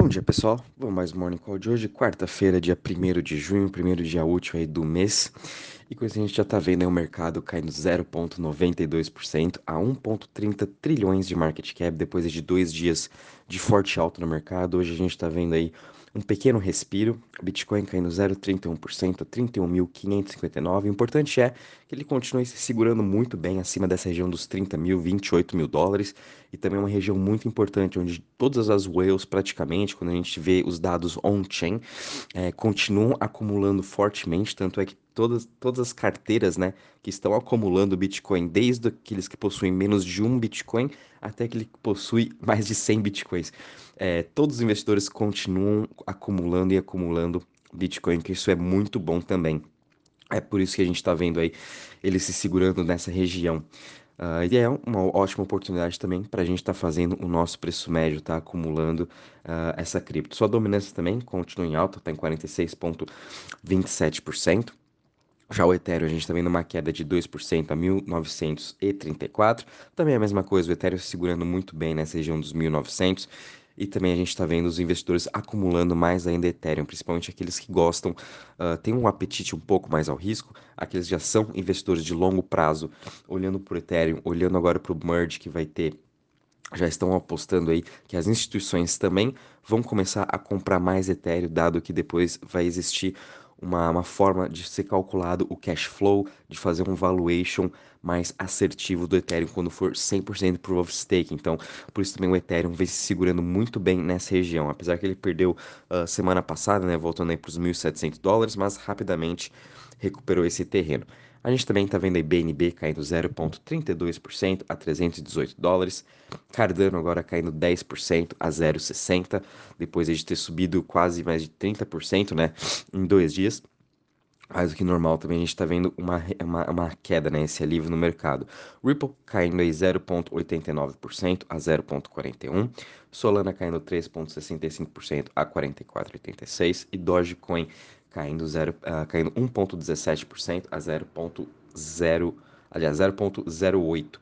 Bom dia, pessoal. Vamos mais um Morning Call de hoje, quarta-feira, dia 1 de junho, primeiro dia útil aí do mês. E com isso a gente já tá vendo aí o mercado caindo 0,92% a 1,30 trilhões de market cap depois de dois dias de forte alta no mercado. Hoje a gente tá vendo aí um pequeno respiro, Bitcoin caindo 0,31% a 31.559. O importante é que ele continue se segurando muito bem acima dessa região dos 30 mil, 28 mil dólares, e também uma região muito importante, onde todas as whales, praticamente, quando a gente vê os dados on-chain, é, continuam acumulando fortemente, tanto é que todas, todas as carteiras né, que estão acumulando Bitcoin, desde aqueles que possuem menos de um Bitcoin até aquele que possui mais de 100 Bitcoins. É, todos os investidores continuam acumulando e acumulando Bitcoin, que isso é muito bom também. É por isso que a gente está vendo aí ele se segurando nessa região. Uh, e é uma ótima oportunidade também para a gente estar tá fazendo o nosso preço médio, tá acumulando uh, essa cripto. Sua dominância também continua em alta, está em 46,27%. Já o Ethereum, a gente está vendo uma queda de 2% a 1.934. Também a mesma coisa, o Ethereum se segurando muito bem nessa região dos 1.900. E também a gente está vendo os investidores acumulando mais ainda Ethereum, principalmente aqueles que gostam, uh, têm um apetite um pouco mais ao risco, aqueles que já são investidores de longo prazo, olhando para o Ethereum, olhando agora para o merge que vai ter já estão apostando aí que as instituições também vão começar a comprar mais Ethereum, dado que depois vai existir uma, uma forma de ser calculado o cash flow, de fazer um valuation mais assertivo do Ethereum quando for 100% Proof of Stake. Então, por isso também o Ethereum vem se segurando muito bem nessa região. Apesar que ele perdeu uh, semana passada, né, voltando aí para os 1.700 dólares, mas rapidamente recuperou esse terreno. A gente também está vendo aí BNB caindo 0,32% a 318 dólares. Cardano agora caindo 10% a 0,60, depois de ter subido quase mais de 30% né, em dois dias. Mais do que normal também a gente está vendo uma, uma, uma, queda, né, esse alívio no mercado. Ripple caindo aí 0,89% a 0,41%. Solana caindo 3,65% a 44,86%. E Dogecoin caindo, uh, caindo 1,17% a 0,0, aliás, 0,08.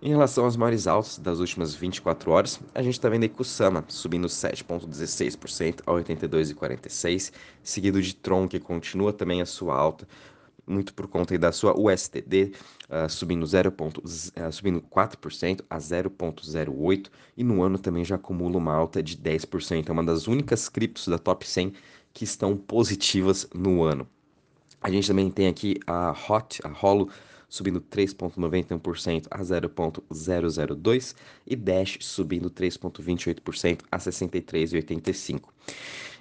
Em relação aos maiores altos das últimas 24 horas, a gente está vendo aí Kusama subindo 7,16% a 82,46, seguido de Tron, que continua também a sua alta, muito por conta da sua USTD, uh, subindo, 0. Uh, subindo 4% a 0,08, e no ano também já acumula uma alta de 10%. É uma das únicas criptos da top 100 que estão positivas no ano. A gente também tem aqui a HOT, a Holo, subindo 3,91% a 0,002 e Dash subindo 3,28% a 63,85.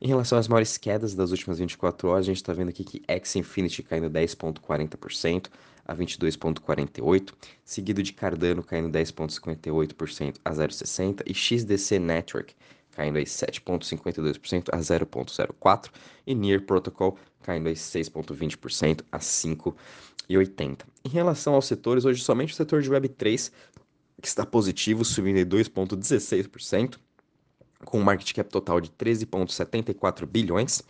Em relação às maiores quedas das últimas 24 horas, a gente está vendo aqui que X Infinity caindo 10,40% a 22,48%, seguido de Cardano caindo 10,58% a 0,60% e XDC Network caindo aí 7,52% a 0,04%, e Near Protocol caindo aí 6,20% a 5,80%. Em relação aos setores, hoje somente o setor de Web3 que está positivo, subindo em 2,16%, com um market cap total de 13,74 bilhões,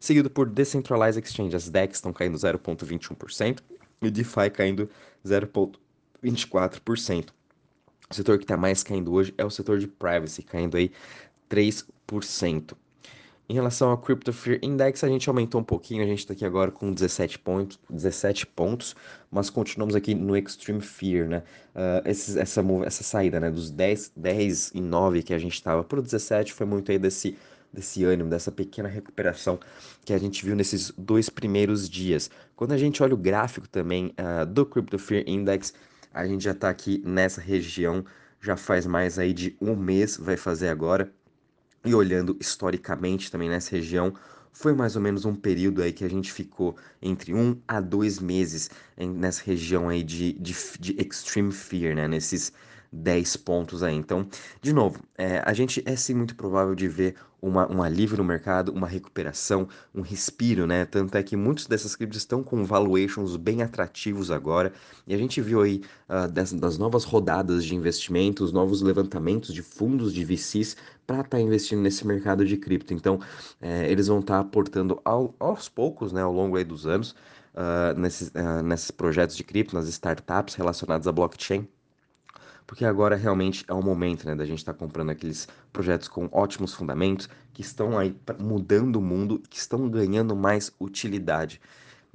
seguido por Decentralized Exchange. As DEX estão caindo 0,21% e DeFi caindo 0,24%. O setor que está mais caindo hoje é o setor de privacy, caindo aí 3%. Em relação ao Crypto Fear Index, a gente aumentou um pouquinho, a gente está aqui agora com 17 pontos, 17 pontos, mas continuamos aqui no Extreme Fear, né? Uh, essa, essa saída, né, dos 10, 10 e 9 que a gente estava para o 17 foi muito aí desse, desse ânimo, dessa pequena recuperação que a gente viu nesses dois primeiros dias. Quando a gente olha o gráfico também uh, do Crypto Fear Index, a gente já está aqui nessa região, já faz mais aí de um mês, vai fazer agora, e olhando historicamente também nessa região, foi mais ou menos um período aí que a gente ficou entre um a dois meses nessa região aí de, de, de extreme fear, né? Nesses 10 pontos aí. Então, de novo, é, a gente é sim muito provável de ver uma, um alívio no mercado, uma recuperação, um respiro, né? Tanto é que muitos dessas criptos estão com valuations bem atrativos agora. E a gente viu aí uh, das, das, novas rodadas de investimentos, novos levantamentos de fundos de VCs para estar tá investindo nesse mercado de cripto. Então, é, eles vão estar tá aportando ao, aos poucos, né, ao longo aí dos anos, uh, nesses, uh, nesses projetos de cripto, nas startups relacionadas à blockchain porque agora realmente é o momento, né, da gente estar tá comprando aqueles projetos com ótimos fundamentos, que estão aí mudando o mundo, que estão ganhando mais utilidade.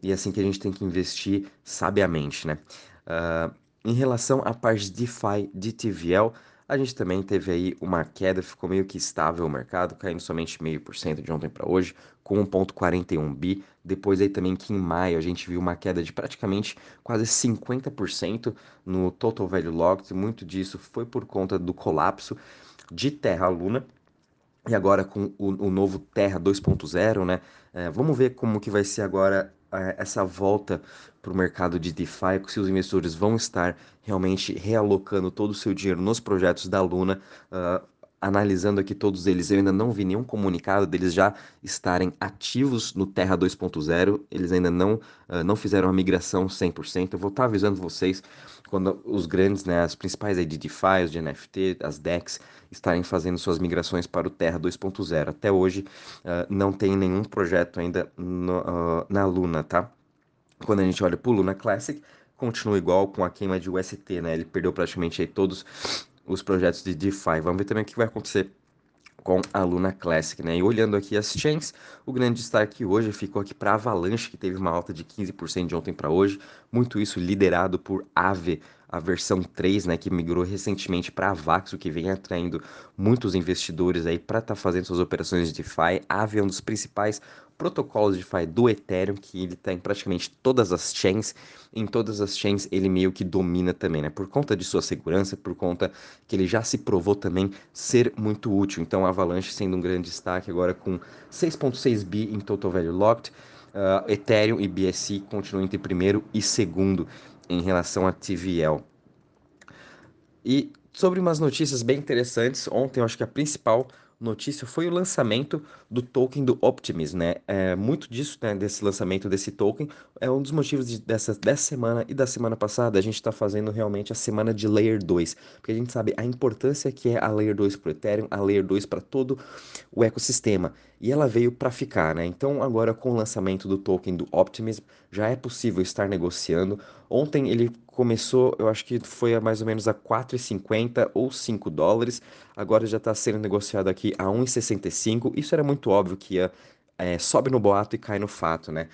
E é assim que a gente tem que investir sabiamente, né? Uh, em relação à parte DeFi de TVL, a gente também teve aí uma queda, ficou meio que estável o mercado, caindo somente meio por cento de ontem para hoje, com 1,41 bi. Depois aí também que em maio a gente viu uma queda de praticamente quase 50% no Total Value Locked. Muito disso foi por conta do colapso de Terra Luna. E agora com o, o novo Terra 2.0, né? É, vamos ver como que vai ser agora é, essa volta para o mercado de DeFi, se os investidores vão estar realmente realocando todo o seu dinheiro nos projetos da Luna, uh, analisando aqui todos eles, eu ainda não vi nenhum comunicado deles já estarem ativos no Terra 2.0, eles ainda não, uh, não fizeram a migração 100%, eu vou estar avisando vocês quando os grandes, né, as principais aí de DeFi, os de NFT, as DEX, estarem fazendo suas migrações para o Terra 2.0. Até hoje uh, não tem nenhum projeto ainda no, uh, na Luna, tá? Quando a gente olha para o Luna Classic, continua igual com a queima de UST, né? Ele perdeu praticamente aí todos os projetos de DeFi. Vamos ver também o que vai acontecer com a Luna Classic, né? E olhando aqui as chains, o grande destaque hoje ficou aqui para Avalanche, que teve uma alta de 15% de ontem para hoje, muito isso liderado por Aave, a versão 3, né, que migrou recentemente para a Vaxo, que vem atraindo muitos investidores aí para estar tá fazendo suas operações de DeFi. Aave é um dos principais protocolos de DeFi do Ethereum, que ele está em praticamente todas as chains. Em todas as chains ele meio que domina também, né? Por conta de sua segurança, por conta que ele já se provou também ser muito útil. Então a Avalanche sendo um grande destaque agora com 6.6 bi em total value locked. Uh, Ethereum e BSC continuam entre primeiro e segundo em relação a TVL. E sobre umas notícias bem interessantes, ontem eu acho que a principal notícia foi o lançamento do token do Optimism, né? É, muito disso, né, desse lançamento desse token, é um dos motivos de, dessa, dessa semana e da semana passada a gente está fazendo realmente a semana de Layer 2, porque a gente sabe a importância que é a Layer 2 para o Ethereum, a Layer 2 para todo o ecossistema, e ela veio para ficar, né? Então agora com o lançamento do token do Optimism, já é possível estar negociando. Ontem ele começou, eu acho que foi a mais ou menos a 4,50 ou 5 dólares, agora já está sendo negociado aqui a 1,65. Isso era muito óbvio que ia é, sobe no boato e cai no fato, né?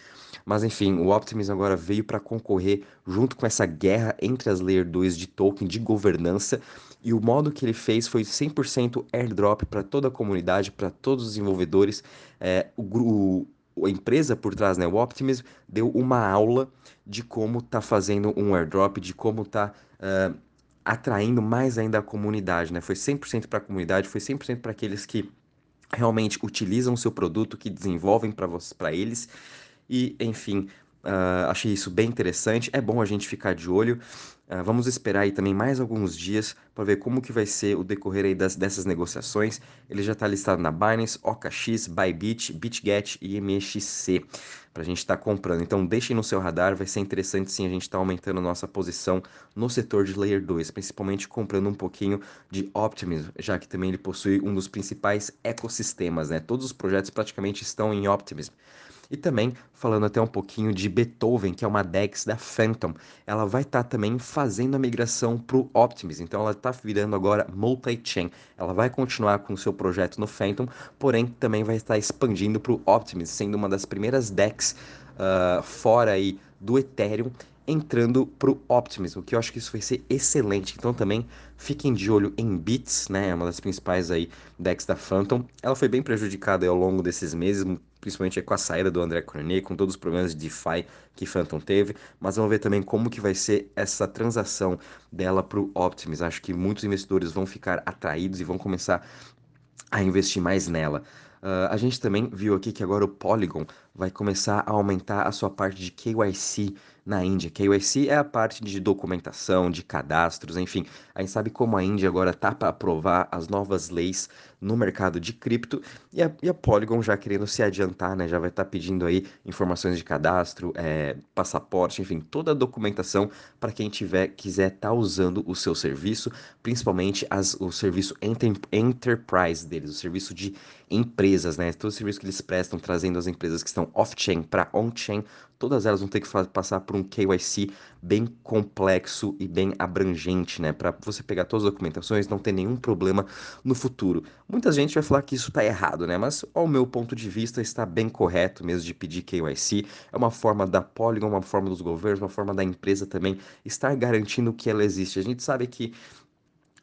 Mas enfim, o Optimism agora veio para concorrer junto com essa guerra entre as Layer 2 de token de governança. E o modo que ele fez foi 100% airdrop para toda a comunidade, para todos os desenvolvedores. É, o, a empresa por trás, né, o Optimism, deu uma aula de como tá fazendo um airdrop, de como tá uh, atraindo mais ainda a comunidade, né? Foi 100% para a comunidade, foi 100% para aqueles que realmente utilizam o seu produto, que desenvolvem para eles. E, enfim, uh, achei isso bem interessante. É bom a gente ficar de olho. Uh, vamos esperar aí também mais alguns dias para ver como que vai ser o decorrer aí das, dessas negociações. Ele já está listado na Binance, OKX, Bybit, BitGet e MXC para a gente estar tá comprando. Então deixem no seu radar, vai ser interessante sim a gente estar tá aumentando nossa posição no setor de Layer 2, principalmente comprando um pouquinho de Optimism, já que também ele possui um dos principais ecossistemas, né? Todos os projetos praticamente estão em Optimism. E também falando até um pouquinho de Beethoven, que é uma DEX da Phantom, ela vai estar tá também fazendo a migração para o Optimism. Então ela está virando agora multi-chain. Ela vai continuar com o seu projeto no Phantom, porém também vai estar expandindo para o Optimism, sendo uma das primeiras DEX uh, fora aí do Ethereum entrando para o Optimism, que eu acho que isso vai ser excelente. Então também fiquem de olho em Bits, né, é uma das principais aí decks da Phantom. Ela foi bem prejudicada ao longo desses meses, principalmente com a saída do André Cornet, com todos os problemas de DeFi que Phantom teve, mas vamos ver também como que vai ser essa transação dela para o Optimism. Acho que muitos investidores vão ficar atraídos e vão começar a investir mais nela. Uh, a gente também viu aqui que agora o Polygon vai começar a aumentar a sua parte de KYC na Índia. KYC é a parte de documentação, de cadastros, enfim. A gente sabe como a Índia agora está para aprovar as novas leis no mercado de cripto e a, e a, Polygon já querendo se adiantar, né? Já vai estar tá pedindo aí informações de cadastro, é, passaporte, enfim, toda a documentação para quem tiver quiser estar tá usando o seu serviço, principalmente as, o serviço enter, enterprise deles, o serviço de empresas, né? Todo o serviço que eles prestam, trazendo as empresas que estão off-chain para on-chain, todas elas vão ter que passar por um KYC bem complexo e bem abrangente, né? Para você pegar todas as documentações, não ter nenhum problema no futuro. Muita gente vai falar que isso está errado, né? Mas ao meu ponto de vista está bem correto mesmo de pedir KYC. É uma forma da Polygon, uma forma dos governos, uma forma da empresa também estar garantindo que ela existe. A gente sabe que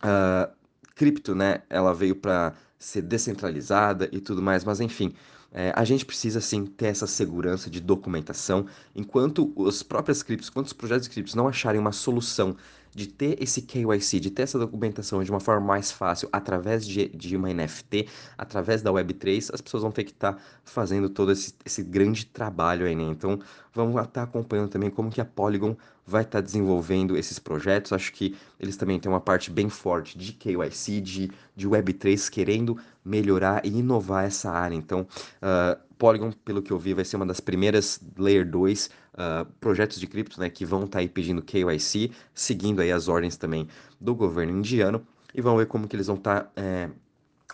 uh, cripto, né? Ela veio para ser descentralizada e tudo mais, mas enfim, é, a gente precisa sim ter essa segurança de documentação, enquanto os próprios criptos, enquanto os projetos de criptos não acharem uma solução de ter esse KYC, de ter essa documentação de uma forma mais fácil através de, de uma NFT, através da Web3, as pessoas vão ter que estar tá fazendo todo esse, esse, grande trabalho aí, né? Então, vamos estar tá acompanhando também como que a Polygon vai estar tá desenvolvendo esses projetos. Acho que eles também têm uma parte bem forte de KYC, de, de Web3, querendo melhorar e inovar essa área. Então, uh, Polygon, pelo que eu vi, vai ser uma das primeiras Layer 2 uh, ah, projetos de cripto né, que vão estar tá aí pedindo KYC, seguindo aí as ordens também do governo indiano, e vamos ver como que eles vão estar tá, é,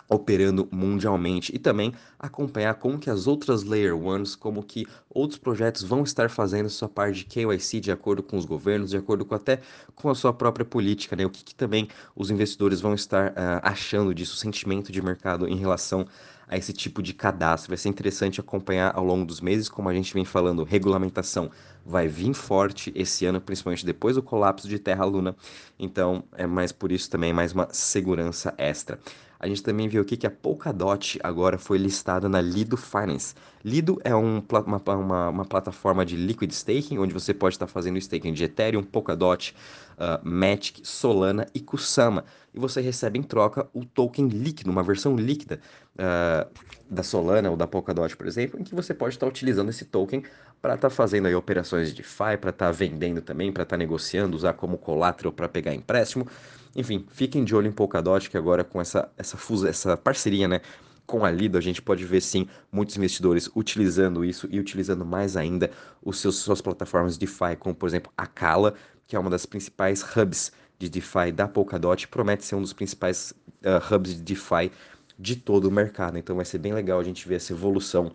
operando mundialmente e também acompanhar como que as outras Layer Ones, como que outros projetos vão estar fazendo sua parte de KYC de acordo com os governos, de acordo com até com a sua própria política, né? O que, que também os investidores vão estar uh, achando disso, o sentimento de mercado em relação a esse tipo de cadastro. Vai ser interessante acompanhar ao longo dos meses, como a gente vem falando, regulamentação vai vir forte esse ano, principalmente depois do colapso de Terra Luna. Então, é mais por isso também mais uma segurança extra. A gente também viu aqui que a Polkadot agora foi listada na Lido Finance. Lido é um, uma, uma, uma, plataforma de liquid staking, onde você pode estar fazendo staking de Ethereum, Polkadot, uh, Matic, Solana e Kusama. E você recebe em troca o token líquido, uma versão líquida uh, da Solana ou da Polkadot, por exemplo, em que você pode estar utilizando esse token para estar fazendo aí operações de DeFi, para estar vendendo também, para estar negociando, usar como collateral para pegar empréstimo. Enfim, fiquem de olho em Polkadot, que agora com essa, essa, fusa, essa parceria, né? Com a Lido, a gente pode ver sim muitos investidores utilizando isso e utilizando mais ainda os seus suas plataformas DeFi, como por exemplo a Kala, que é uma das principais hubs de DeFi da Polkadot, promete ser um dos principais uh, hubs de DeFi de todo o mercado. Então vai ser bem legal a gente ver essa evolução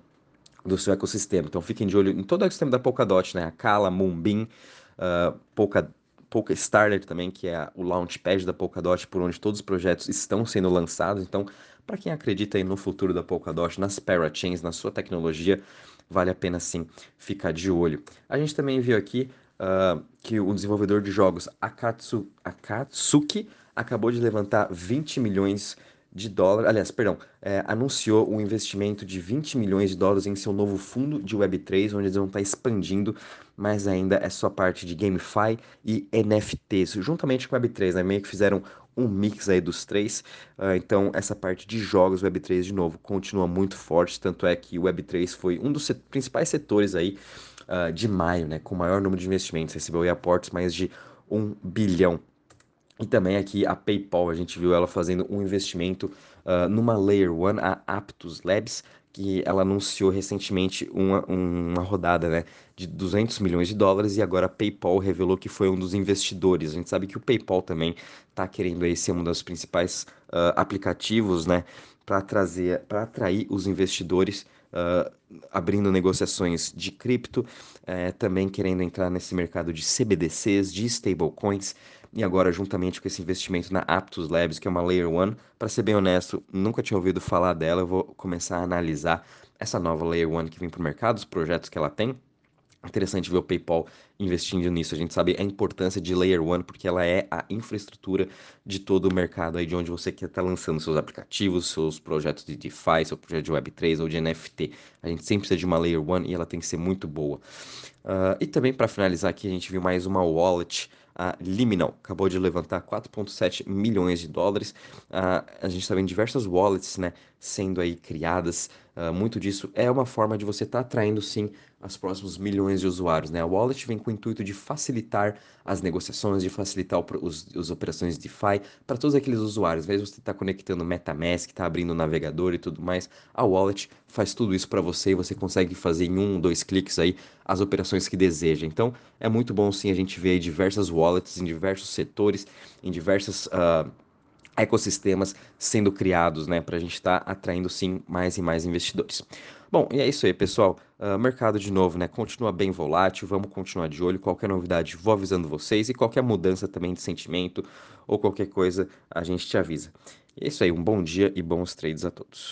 do seu ecossistema. Então fiquem de olho em todo o ecossistema da Polkadot, né? A Kala, Moonbeam, uh, Polka, Polka Starter também, que é o launchpad da Polkadot, por onde todos os projetos estão sendo lançados. Então, para quem acredita aí no futuro da Polkadot, nas parachains, na sua tecnologia, vale a pena sim ficar de olho. A gente também viu aqui uh, que o desenvolvedor de jogos Akatsu, Akatsuki acabou de levantar 20 milhões de de dólares, aliás, perdão, é, anunciou um investimento de 20 milhões de dólares em seu novo fundo de Web3, onde eles vão estar expandindo mais ainda essa sua parte de GameFi e NFTs, juntamente com Web3, né? Meio que fizeram um mix aí dos três. Uh, então, essa parte de jogos Web3, de novo, continua muito forte, tanto é que o Web3 foi um dos set principais setores aí uh, de maio, né? Com o maior número de investimentos, recebeu aportes mais de um bilhão e também aqui a PayPal, a gente viu ela fazendo um investimento uh, numa Layer 1, a Aptus Labs, que ela anunciou recentemente uma, uma rodada né, de 200 milhões de dólares e agora a PayPal revelou que foi um dos investidores. A gente sabe que o PayPal também está querendo aí ser um dos principais uh, aplicativos né, para trazer, para atrair os investidores. Uh, abrindo negociações de cripto, uh, também querendo entrar nesse mercado de CBDCs, de stablecoins, e agora, juntamente com esse investimento na Aptus Labs, que é uma Layer 1, para ser bem honesto, nunca tinha ouvido falar dela, eu vou começar a analisar essa nova Layer 1 que vem para o mercado, os projetos que ela tem. Interessante ver o PayPal investindo nisso. A gente sabe a importância de Layer 1 porque ela é a infraestrutura de todo o mercado aí de onde você quer estar tá lançando seus aplicativos, seus projetos de DeFi, seu projeto de Web3 ou de NFT. A gente sempre precisa de uma Layer 1 e ela tem que ser muito boa. Uh, e também para finalizar aqui, a gente viu mais uma wallet a Liminal acabou de levantar 4,7 milhões de dólares. Uh, a gente está vendo diversas wallets né, sendo aí criadas. Uh, muito disso é uma forma de você estar tá atraindo sim os próximos milhões de usuários. Né? A wallet vem com o intuito de facilitar as negociações, de facilitar os, as operações de DeFi para todos aqueles usuários. Às vezes você está conectando MetaMask, está abrindo o navegador e tudo mais. A wallet faz tudo isso para você e você consegue fazer em um, dois cliques aí as operações que deseja. Então é muito bom sim a gente ver diversas wallets em diversos setores, em diversas. Uh, ecossistemas sendo criados, né, para a gente estar tá atraindo sim mais e mais investidores. Bom, e é isso aí, pessoal. Uh, mercado de novo, né? Continua bem volátil, vamos continuar de olho. Qualquer novidade, vou avisando vocês. E qualquer mudança também de sentimento ou qualquer coisa, a gente te avisa. É isso aí, um bom dia e bons trades a todos.